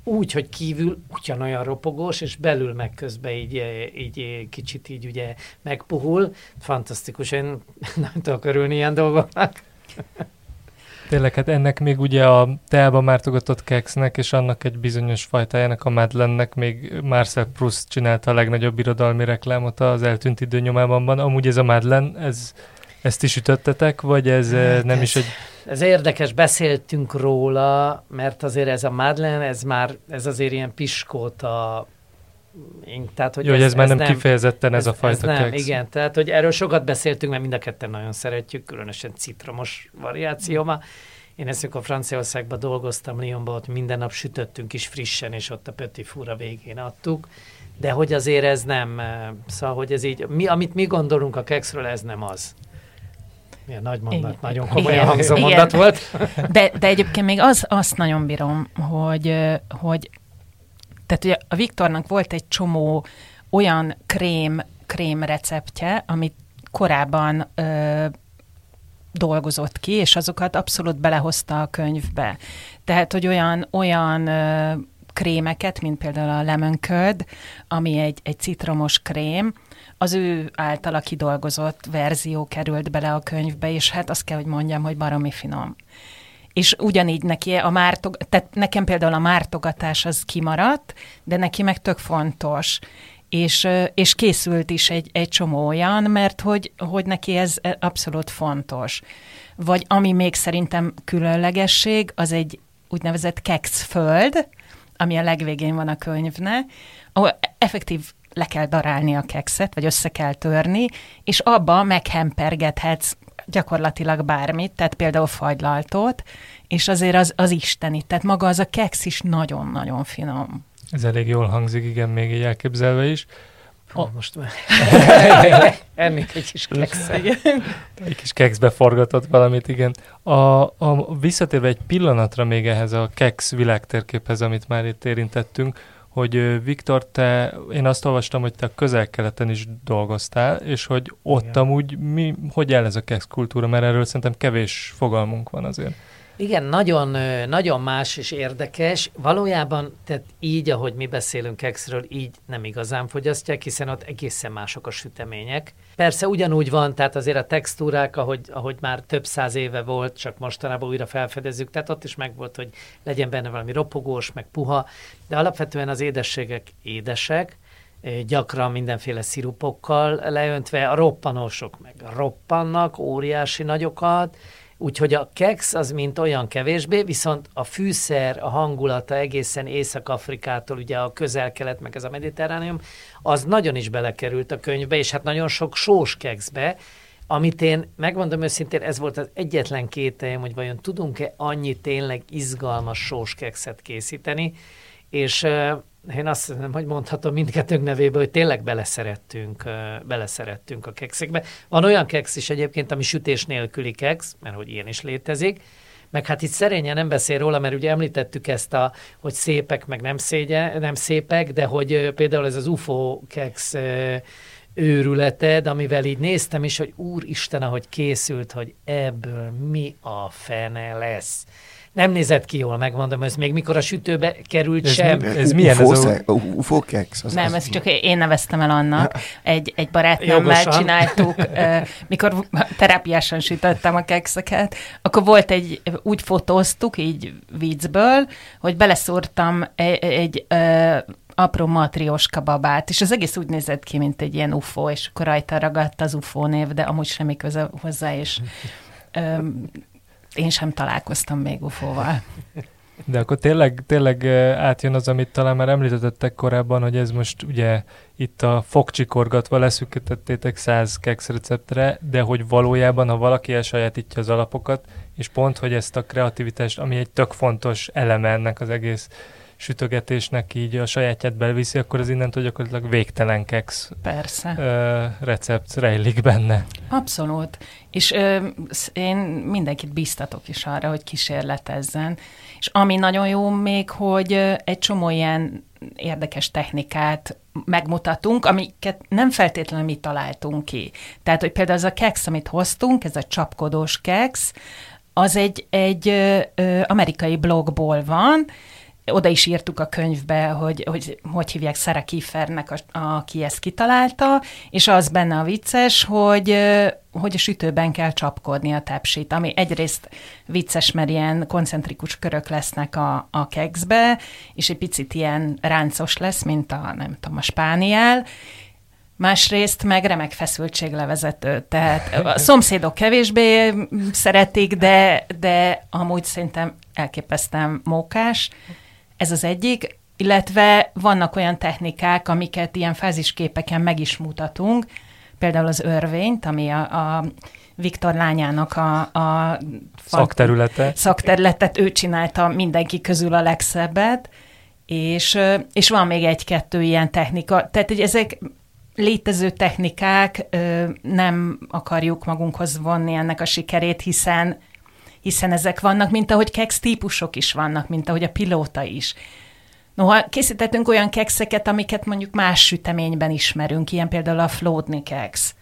úgy, hogy kívül ugyanolyan ropogós, és belül meg közben így, így kicsit így ugye megpuhul. Fantasztikus, én nem tudok örülni ilyen dolgoknak. Tényleg, hát ennek még ugye a teába mártogatott keksznek és annak egy bizonyos fajtájának, a Madlennek még Marcel Proust csinálta a legnagyobb irodalmi reklámot az eltűnt van. Amúgy ez a Madlen, ez, ezt is ütöttetek, vagy ez eh, hát nem ez, is egy... Ez érdekes, beszéltünk róla, mert azért ez a Madlen, ez már, ez azért ilyen piskóta tehát, hogy Jó, ez, ez már ez nem kifejezetten ez, ez a fajta ez nem, keksz. Igen, tehát hogy erről sokat beszéltünk, mert mind a ketten nagyon szeretjük, különösen citromos variációma. Én ezt, amikor Franciaországban dolgoztam, Lyonban, ott minden nap sütöttünk is frissen, és ott a Petit Fura végén adtuk. De hogy azért ez nem, eh, szóval, hogy ez így, mi, amit mi gondolunk a kekszről, ez nem az. Milyen nagy mondat, Igen. nagyon komolyan hangzó Igen. mondat volt. De, de egyébként még az, azt nagyon bírom, hogy, eh, hogy tehát ugye a Viktornak volt egy csomó olyan krém, krém receptje, amit korábban ö, dolgozott ki, és azokat abszolút belehozta a könyvbe. Tehát, hogy olyan, olyan ö, krémeket, mint például a lemon curd, ami egy, egy citromos krém, az ő általa kidolgozott verzió került bele a könyvbe, és hát azt kell, hogy mondjam, hogy baromi finom és ugyanígy neki a mártog, tehát nekem például a mártogatás az kimaradt, de neki meg tök fontos. És, és készült is egy, egy csomó olyan, mert hogy, hogy neki ez abszolút fontos. Vagy ami még szerintem különlegesség, az egy úgynevezett kekszföld, ami a legvégén van a könyvne, ahol effektív le kell darálni a kekszet, vagy össze kell törni, és abba meghempergethetsz gyakorlatilag bármit, tehát például fagylaltót, és azért az, az isteni, tehát maga az a keksz is nagyon-nagyon finom. Ez elég jól hangzik, igen, még így elképzelve is. A... Most már ennék egy kis keksz. egy kis kekszbe forgatott valamit, igen. A, a, visszatérve egy pillanatra még ehhez a keksz világtérképhez, amit már itt érintettünk, hogy Viktor, te, én azt olvastam, hogy te a közel-keleten is dolgoztál, és hogy ott Igen. amúgy mi, hogy áll ez a kex kultúra, mert erről szerintem kevés fogalmunk van azért. Igen, nagyon, nagyon más és érdekes. Valójában, tehát így, ahogy mi beszélünk kekszről, így nem igazán fogyasztják, hiszen ott egészen mások a sütemények. Persze ugyanúgy van, tehát azért a textúrák, ahogy, ahogy már több száz éve volt, csak mostanában újra felfedezzük, tehát ott is megvolt, hogy legyen benne valami ropogós, meg puha, de alapvetően az édességek édesek, gyakran mindenféle szirupokkal leöntve, a roppanósok meg roppannak, óriási nagyokat, Úgyhogy a keks az mint olyan kevésbé, viszont a fűszer, a hangulata egészen Észak-Afrikától, ugye a közel-kelet, meg ez a mediterránium, az nagyon is belekerült a könyvbe, és hát nagyon sok sós kekszbe, amit én, megmondom őszintén, ez volt az egyetlen kételjem, hogy vajon tudunk-e annyi tényleg izgalmas sós kekszet készíteni, és én azt hiszem, hogy mondhatom mindkettőnk nevében, hogy tényleg beleszerettünk, beleszerettünk a kekszekbe. Van olyan keksz is egyébként, ami sütés nélküli keksz, mert hogy ilyen is létezik, meg hát itt szerényen nem beszél róla, mert ugye említettük ezt a, hogy szépek, meg nem, szégye, nem szépek, de hogy például ez az UFO keksz őrületed, amivel így néztem is, hogy úristen, ahogy készült, hogy ebből mi a fene lesz. Nem nézett ki jól, megmondom, ez még mikor a sütőbe került ez sem. Mi, ez milyen ez a... UFO keks? Az nem, ez csak én neveztem el annak. Egy, egy barátnőmmel csináltuk, mikor terápiásan sütöttem a kekszeket, akkor volt egy, úgy fotóztuk, így viccből, hogy beleszúrtam egy, egy apró matrioska babát, és az egész úgy nézett ki, mint egy ilyen UFO, és akkor rajta ragadt az UFO név, de amúgy semmi köze hozzá, és öm, én sem találkoztam még UFO-val. De akkor tényleg, tényleg átjön az, amit talán már említettek korábban, hogy ez most ugye itt a fogcsikorgatva leszűkítettétek 100 keks receptre, de hogy valójában, ha valaki elsajátítja az alapokat, és pont, hogy ezt a kreativitást, ami egy tök fontos eleme ennek az egész sütögetésnek így a sajátját belviszi, akkor az innentől gyakorlatilag végtelen keks Persze. Ö, recept rejlik benne. Abszolút. És ö, én mindenkit biztatok is arra, hogy kísérletezzen. És ami nagyon jó még, hogy egy csomó ilyen érdekes technikát megmutatunk, amiket nem feltétlenül mi találtunk ki. Tehát, hogy például az a keks, amit hoztunk, ez a csapkodós keks, az egy, egy ö, ö, amerikai blogból van, oda is írtuk a könyvbe, hogy hogy, hogy hívják Sarah Kiefernek, a, aki ezt kitalálta, és az benne a vicces, hogy, hogy a sütőben kell csapkodni a tepsit, ami egyrészt vicces, mert ilyen koncentrikus körök lesznek a, a kekszbe, és egy picit ilyen ráncos lesz, mint a, nem tudom, a spániel, másrészt meg remek feszültséglevezető. Tehát a szomszédok kevésbé szeretik, de, de amúgy szerintem elképesztően mókás. Ez az egyik, illetve vannak olyan technikák, amiket ilyen fázisképeken meg is mutatunk, például az örvényt, ami a, a Viktor lányának a, a szakterülete. szakterületet, ő csinálta mindenki közül a legszebbet, és, és van még egy-kettő ilyen technika. Tehát, hogy ezek létező technikák, nem akarjuk magunkhoz vonni ennek a sikerét, hiszen hiszen ezek vannak, mint ahogy keks típusok is vannak, mint ahogy a pilóta is. Noha készítettünk olyan kekszeket, amiket mondjuk más süteményben ismerünk, ilyen például a Flódni keks.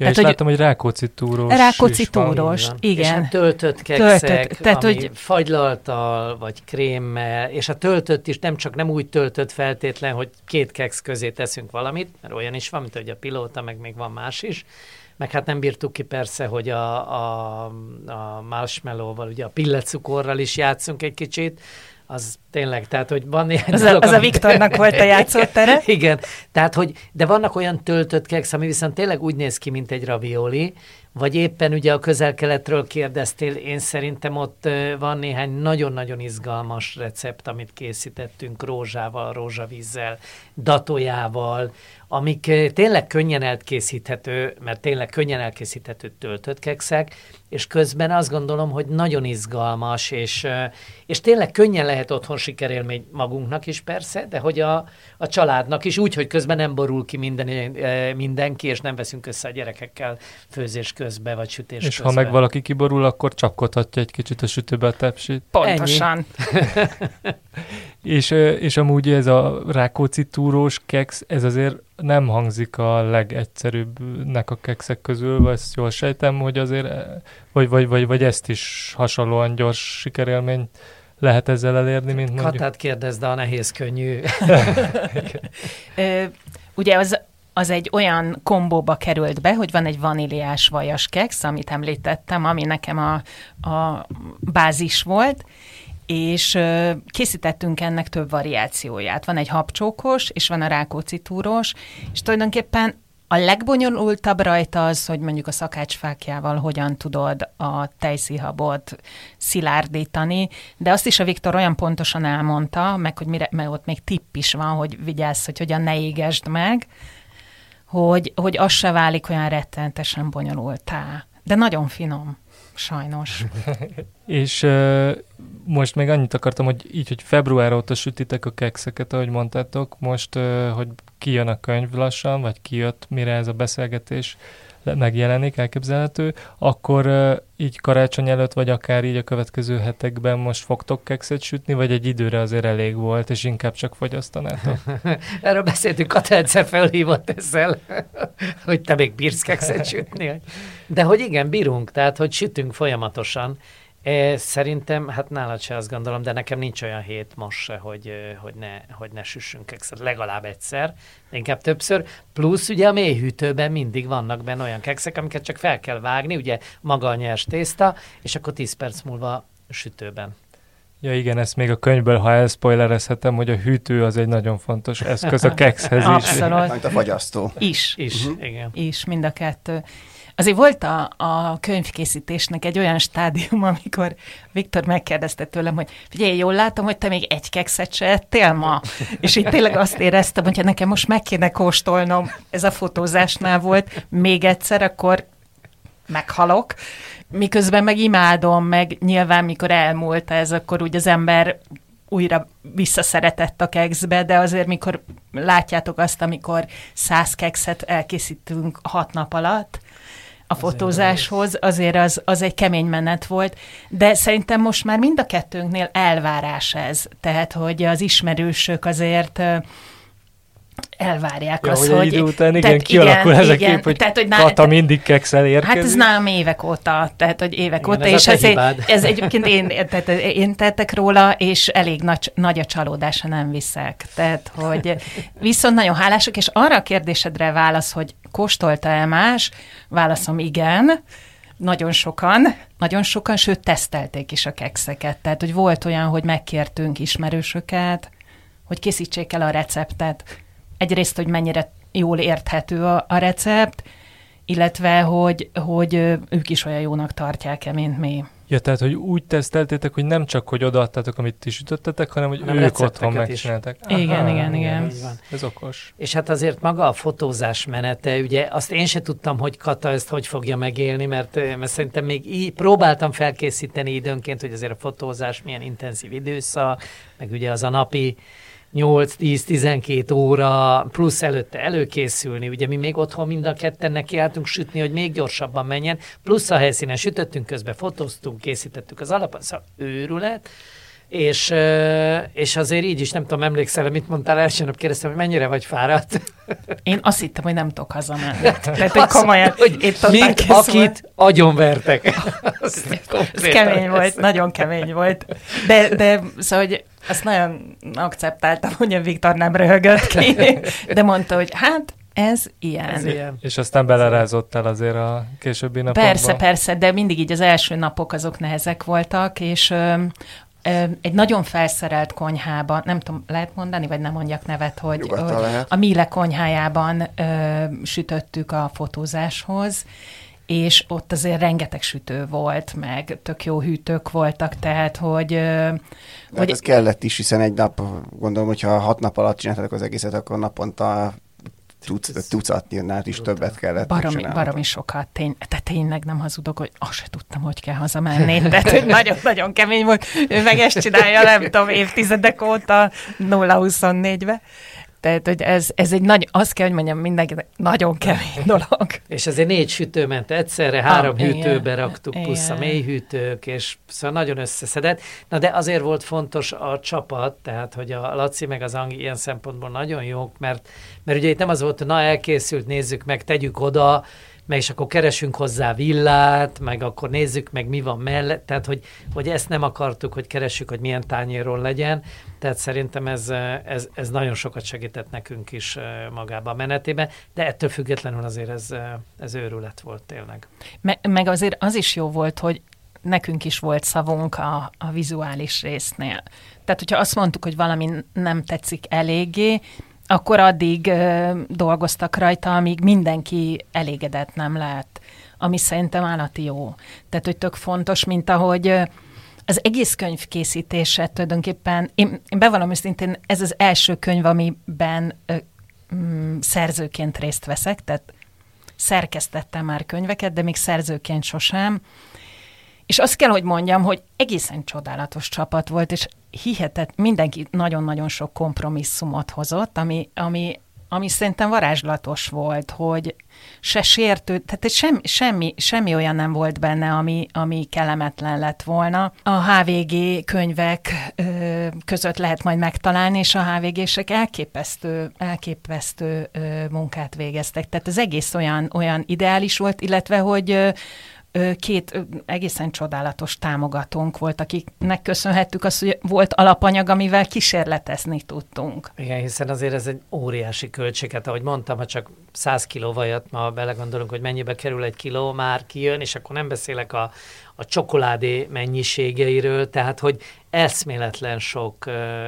Ja, tehát, és hogy látom, hogy Rákóczi túrós Rákóczi túrós, igen. És a töltött kekszek, töltött, tehát, ami hogy... fagylaltal, vagy krémmel, és a töltött is nem csak nem úgy töltött feltétlen, hogy két keks közé teszünk valamit, mert olyan is van, mint hogy a pilóta, meg még van más is, meg hát nem bírtuk ki persze, hogy a, a, a marshmallow-val, ugye a pillecukorral is játszunk egy kicsit, az tényleg, tehát, hogy van ilyen az, dolog, a, az a Viktornak volt a játszótere. Igen, tehát, hogy, de vannak olyan töltött keksz, ami viszont tényleg úgy néz ki, mint egy ravioli, vagy éppen ugye a közel-keletről kérdeztél, én szerintem ott van néhány nagyon-nagyon izgalmas recept, amit készítettünk rózsával, rózsavízzel, datójával, amik tényleg könnyen elkészíthető, mert tényleg könnyen elkészíthető töltött kekszek, és közben azt gondolom, hogy nagyon izgalmas, és, és tényleg könnyen lehet otthon sikerélmény magunknak is persze, de hogy a, a családnak is úgy, hogy közben nem borul ki minden, mindenki, és nem veszünk össze a gyerekekkel főzés közben, vagy sütés És közben. ha meg valaki kiborul, akkor csapkodhatja egy kicsit a sütőbe a tepsit. Pontosan. És, és amúgy ez a Rákóczi túrós keks, ez azért nem hangzik a legegyszerűbbnek a kekszek közül, vagy ezt jól sejtem, hogy azért, vagy, vagy, vagy, vagy ezt is hasonlóan gyors sikerélmény lehet ezzel elérni, mint mondjuk. Katát kérdezd, de a nehéz könnyű. Ö, ugye az, az egy olyan kombóba került be, hogy van egy vaníliás vajas keksz, amit említettem, ami nekem a, a bázis volt, és készítettünk ennek több variációját. Van egy habcsókos, és van a rákóczi túros, és tulajdonképpen a legbonyolultabb rajta az, hogy mondjuk a szakácsfákjával hogyan tudod a tejszíhabot szilárdítani, de azt is a Viktor olyan pontosan elmondta, meg hogy mire, mert ott még tipp is van, hogy vigyázz, hogy hogyan ne égesd meg, hogy, hogy az se válik olyan rettentesen bonyolultá. De nagyon finom sajnos. és uh, most még annyit akartam, hogy így, hogy február óta sütitek a kekszeket, ahogy mondtátok, most, uh, hogy kijön a könyv lassan, vagy kijött, mire ez a beszélgetés megjelenik, elképzelhető, akkor így karácsony előtt, vagy akár így a következő hetekben most fogtok kekszet sütni, vagy egy időre azért elég volt, és inkább csak fogyasztanátok? Erről beszéltünk, Kata egyszer felhívott ezzel, hogy te még bírsz kekszet sütni. De hogy igen, bírunk, tehát hogy sütünk folyamatosan, É, szerintem, hát nálad se azt gondolom, de nekem nincs olyan hét most se, hogy, hogy, ne, hogy ne süssünk kekszet. Legalább egyszer, de inkább többször. Plusz ugye a mélyhűtőben mindig vannak benne olyan kekszek, amiket csak fel kell vágni, ugye maga a nyers tészta, és akkor 10 perc múlva sütőben. Ja igen, ezt még a könyvből, ha elspoilerezhetem, hogy a hűtő az egy nagyon fontos eszköz a kekszhez is. Abszolút. Mint a fagyasztó. Is. Is, uh-huh. igen. Is, mind a kettő. Azért volt a, a könyvkészítésnek egy olyan stádium, amikor Viktor megkérdezte tőlem, hogy figyelj, jól látom, hogy te még egy kekszet se ettél ma. És így tényleg azt éreztem, hogy nekem most meg kéne kóstolnom, ez a fotózásnál volt, még egyszer, akkor meghalok. Miközben meg imádom, meg nyilván mikor elmúlt ez, akkor úgy az ember újra visszaszeretett a kekszbe, de azért mikor látjátok azt, amikor száz kekszet elkészítünk hat nap alatt, a fotózáshoz, azért az, az egy kemény menet volt, de szerintem most már mind a kettőnknél elvárás ez, tehát hogy az ismerősök azért elvárják ja, azt, hogy... idő után igen, tehát, kialakul igen, ez a igen, kép, hogy tehát, hogy Kata mindig kekszel érkezik. Hát ez nálam évek óta, tehát hogy évek igen, óta, ez és ez, ez egyébként én, tehát én tettek róla, és elég nagy, nagy a csalódása nem viszek. Tehát, hogy viszont nagyon hálások, és arra a kérdésedre válasz, hogy kóstolta-e más, válaszom igen, nagyon sokan, nagyon sokan, sőt, tesztelték is a kekszeket. Tehát, hogy volt olyan, hogy megkértünk ismerősöket, hogy készítsék el a receptet, egyrészt, hogy mennyire jól érthető a, a recept, illetve, hogy, hogy ők is olyan jónak tartják-e, mint mi. Ja, tehát, hogy úgy teszteltétek, hogy nem csak, hogy odaadtátok, amit ti sütöttetek, hanem, hogy nem ők otthon megcsináltak. Igen, igen, igen, igen. Ez okos. És hát azért maga a fotózás menete, ugye azt én se tudtam, hogy Kata ezt hogy fogja megélni, mert, mert szerintem még így próbáltam felkészíteni időnként, hogy azért a fotózás milyen intenzív időszak, meg ugye az a napi 8-10-12 óra, plusz előtte előkészülni, ugye mi még otthon mind a ketten nekiálltunk sütni, hogy még gyorsabban menjen, plusz a helyszínen sütöttünk, közben fotóztunk, készítettük az alapot, szóval őrület, és, és azért így is, nem tudom, emlékszel, mit mondtál első nap, kérdeztem, hogy mennyire vagy fáradt. Én azt hittem, hogy nem tudok hazamenni. Tehát, hogy komolyan, hogy itt mint akit agyonvertek. ez, kemény volt, nagyon kemény volt. De, de szóval, hogy azt nagyon akceptáltam, hogy a Viktor nem röhögött ki, de mondta, hogy hát ez ilyen. Ez ilyen. És aztán belerázottál azért a későbbi napokban? Persze, persze, de mindig így az első napok azok nehezek voltak, és egy nagyon felszerelt konyhában, nem tudom, lehet mondani, vagy nem mondjak nevet, hogy, hogy a Míle konyhájában ö, sütöttük a fotózáshoz, és ott azért rengeteg sütő volt, meg tök jó hűtők voltak, tehát hogy... Hát hogy... ez kellett is, hiszen egy nap, gondolom, hogyha hat nap alatt csináltatok az egészet, akkor naponta tuc, tucatnál is többet kellett Baromi, baromi sokat, tény, tehát tényleg nem hazudok, hogy azt se tudtam, hogy kell hazamenni, tehát nagyon-nagyon kemény volt, ő meg ezt csinálja, nem tudom, évtizedek óta 0-24-be. Tehát, hogy ez, ez egy nagy, azt kell, hogy mondjam, mindenkinek nagyon kemény dolog. És azért négy sütő ment egyszerre, három ah, hűtőbe igen, raktuk, igen. plusz a mélyhűtők, és szóval nagyon összeszedett. Na de azért volt fontos a csapat, tehát, hogy a Laci meg az Angi ilyen szempontból nagyon jók, mert, mert ugye itt nem az volt, hogy na elkészült, nézzük meg, tegyük oda, meg és akkor keresünk hozzá villát, meg akkor nézzük meg, mi van mellett, tehát hogy, hogy ezt nem akartuk, hogy keressük, hogy milyen tányéron legyen, tehát szerintem ez, ez, ez nagyon sokat segített nekünk is magába a menetében, de ettől függetlenül azért ez, ez őrület volt tényleg. Me, meg azért az is jó volt, hogy nekünk is volt szavunk a, a vizuális résznél. Tehát, hogyha azt mondtuk, hogy valami nem tetszik eléggé, akkor addig ö, dolgoztak rajta, amíg mindenki elégedett nem lett, ami szerintem állati jó. Tehát, hogy tök fontos, mint ahogy az egész könyv készítése tulajdonképpen, én, én bevallom őszintén, ez az első könyv, amiben ö, m, mm, szerzőként részt veszek, tehát szerkesztettem már könyveket, de még szerzőként sosem. És azt kell, hogy mondjam, hogy egészen csodálatos csapat volt, és hihetett, mindenki nagyon-nagyon sok kompromisszumot hozott, ami, ami, ami szerintem varázslatos volt, hogy se sértő, tehát semmi, semmi, semmi olyan nem volt benne, ami, ami kellemetlen lett volna. A HVG könyvek ö, között lehet majd megtalálni, és a HVG-sek elképesztő, elképesztő ö, munkát végeztek. Tehát az egész olyan, olyan ideális volt, illetve, hogy ö, két egészen csodálatos támogatónk volt, akiknek köszönhettük azt, hogy volt alapanyag, amivel kísérletezni tudtunk. Igen, hiszen azért ez egy óriási költség. Hát ahogy mondtam, ha csak 100 kiló vajat ma belegondolunk, hogy mennyibe kerül egy kiló, már kijön, és akkor nem beszélek a, a csokoládé mennyiségeiről, tehát hogy eszméletlen sok,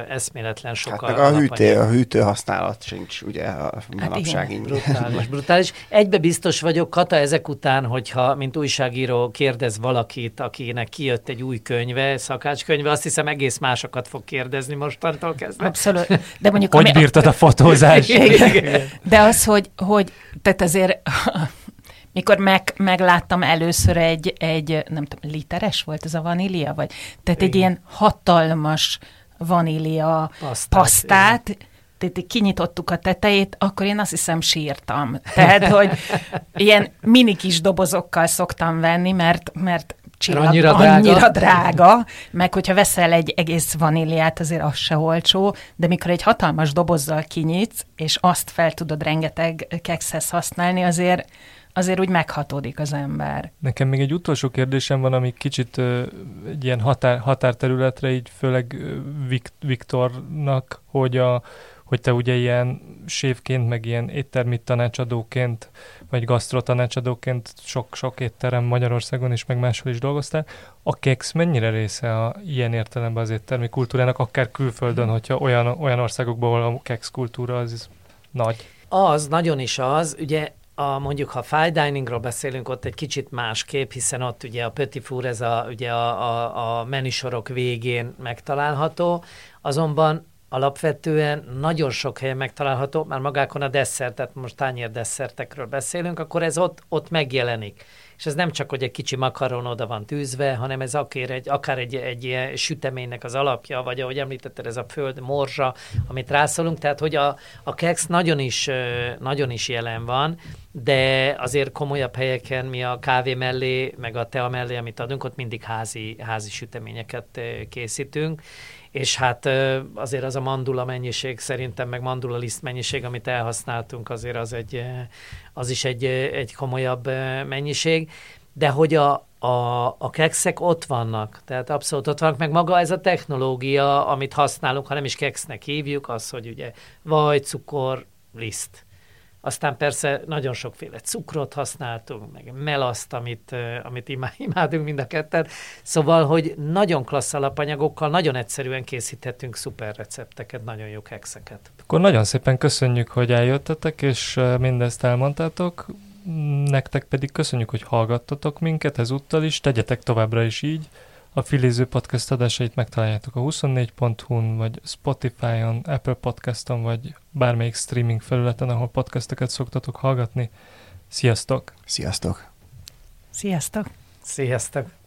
eszméletlen sok hát a, meg a hűtő, a hűtő használat sincs, ugye, a manapság hát brutális, brutális. Egybe biztos vagyok, Kata, ezek után, hogyha, mint újságíró kérdez valakit, akinek kijött egy új könyve, szakácskönyve, azt hiszem egész másokat fog kérdezni mostantól kezdve. Abszolút. De mondjuk, hogy ami, bírtad a fotózást? De az, hogy, hogy tehát azért mikor meg, megláttam először egy, egy, nem tudom, literes volt ez a vanília? Vagy? Tehát Igen. egy ilyen hatalmas vanília pasztát, pasztát tehát kinyitottuk a tetejét, akkor én azt hiszem sírtam. Tehát, hogy ilyen mini kis dobozokkal szoktam venni, mert, mert csillag, annyira, drága. annyira drága, meg hogyha veszel egy egész vaníliát, azért az se olcsó, de mikor egy hatalmas dobozzal kinyitsz, és azt fel tudod rengeteg kekszhez használni, azért azért úgy meghatódik az ember. Nekem még egy utolsó kérdésem van, ami kicsit egy ilyen határ, határterületre, így főleg uh, Viktornak, hogy, a, hogy te ugye ilyen sévként, meg ilyen éttermi tanácsadóként, vagy gasztrotanácsadóként sok-sok étterem Magyarországon is, meg máshol is dolgoztál. A keks mennyire része a ilyen értelemben az éttermi kultúrának, akár külföldön, hogyha olyan, olyan országokban, ahol a keks kultúra az nagy? Az, nagyon is az. Ugye a, mondjuk, ha fine diningról beszélünk, ott egy kicsit másképp, hiszen ott ugye a petit four, ez a, ugye a, a, a menisorok végén megtalálható, azonban alapvetően nagyon sok helyen megtalálható, már magákon a desszert, tehát most tányér desszertekről beszélünk, akkor ez ott, ott megjelenik. És ez nem csak, hogy egy kicsi makaron oda van tűzve, hanem ez akár egy, akár egy, egy ilyen süteménynek az alapja, vagy ahogy említetted, ez a föld morzsa, amit rászolunk, tehát hogy a, a keks nagyon is, nagyon is jelen van, de azért komolyabb helyeken mi a kávé mellé, meg a tea mellé, amit adunk, ott mindig házi, házi süteményeket készítünk, és hát azért az a mandula mennyiség szerintem, meg mandula liszt mennyiség, amit elhasználtunk, azért az, egy, az is egy, egy komolyabb mennyiség, de hogy a, a, a kekszek ott vannak, tehát abszolút ott vannak, meg maga ez a technológia, amit használunk, ha nem is keksznek hívjuk, az, hogy ugye vaj, cukor, liszt. Aztán persze nagyon sokféle cukrot használtunk, meg melaszt, amit, amit imádunk mind a ketten. Szóval, hogy nagyon klassz alapanyagokkal nagyon egyszerűen készíthetünk szuper recepteket, nagyon jó kekszeket. Akkor nagyon szépen köszönjük, hogy eljöttetek, és mindezt elmondtátok. Nektek pedig köszönjük, hogy hallgattatok minket ezúttal is, tegyetek továbbra is így. A Filiző Podcast adásait megtaláljátok a 24.hu-n, vagy Spotify-on, Apple Podcaston, vagy bármelyik streaming felületen, ahol podcasteket szoktatok hallgatni. Sziasztok! Sziasztok! Sziasztok! Sziasztok!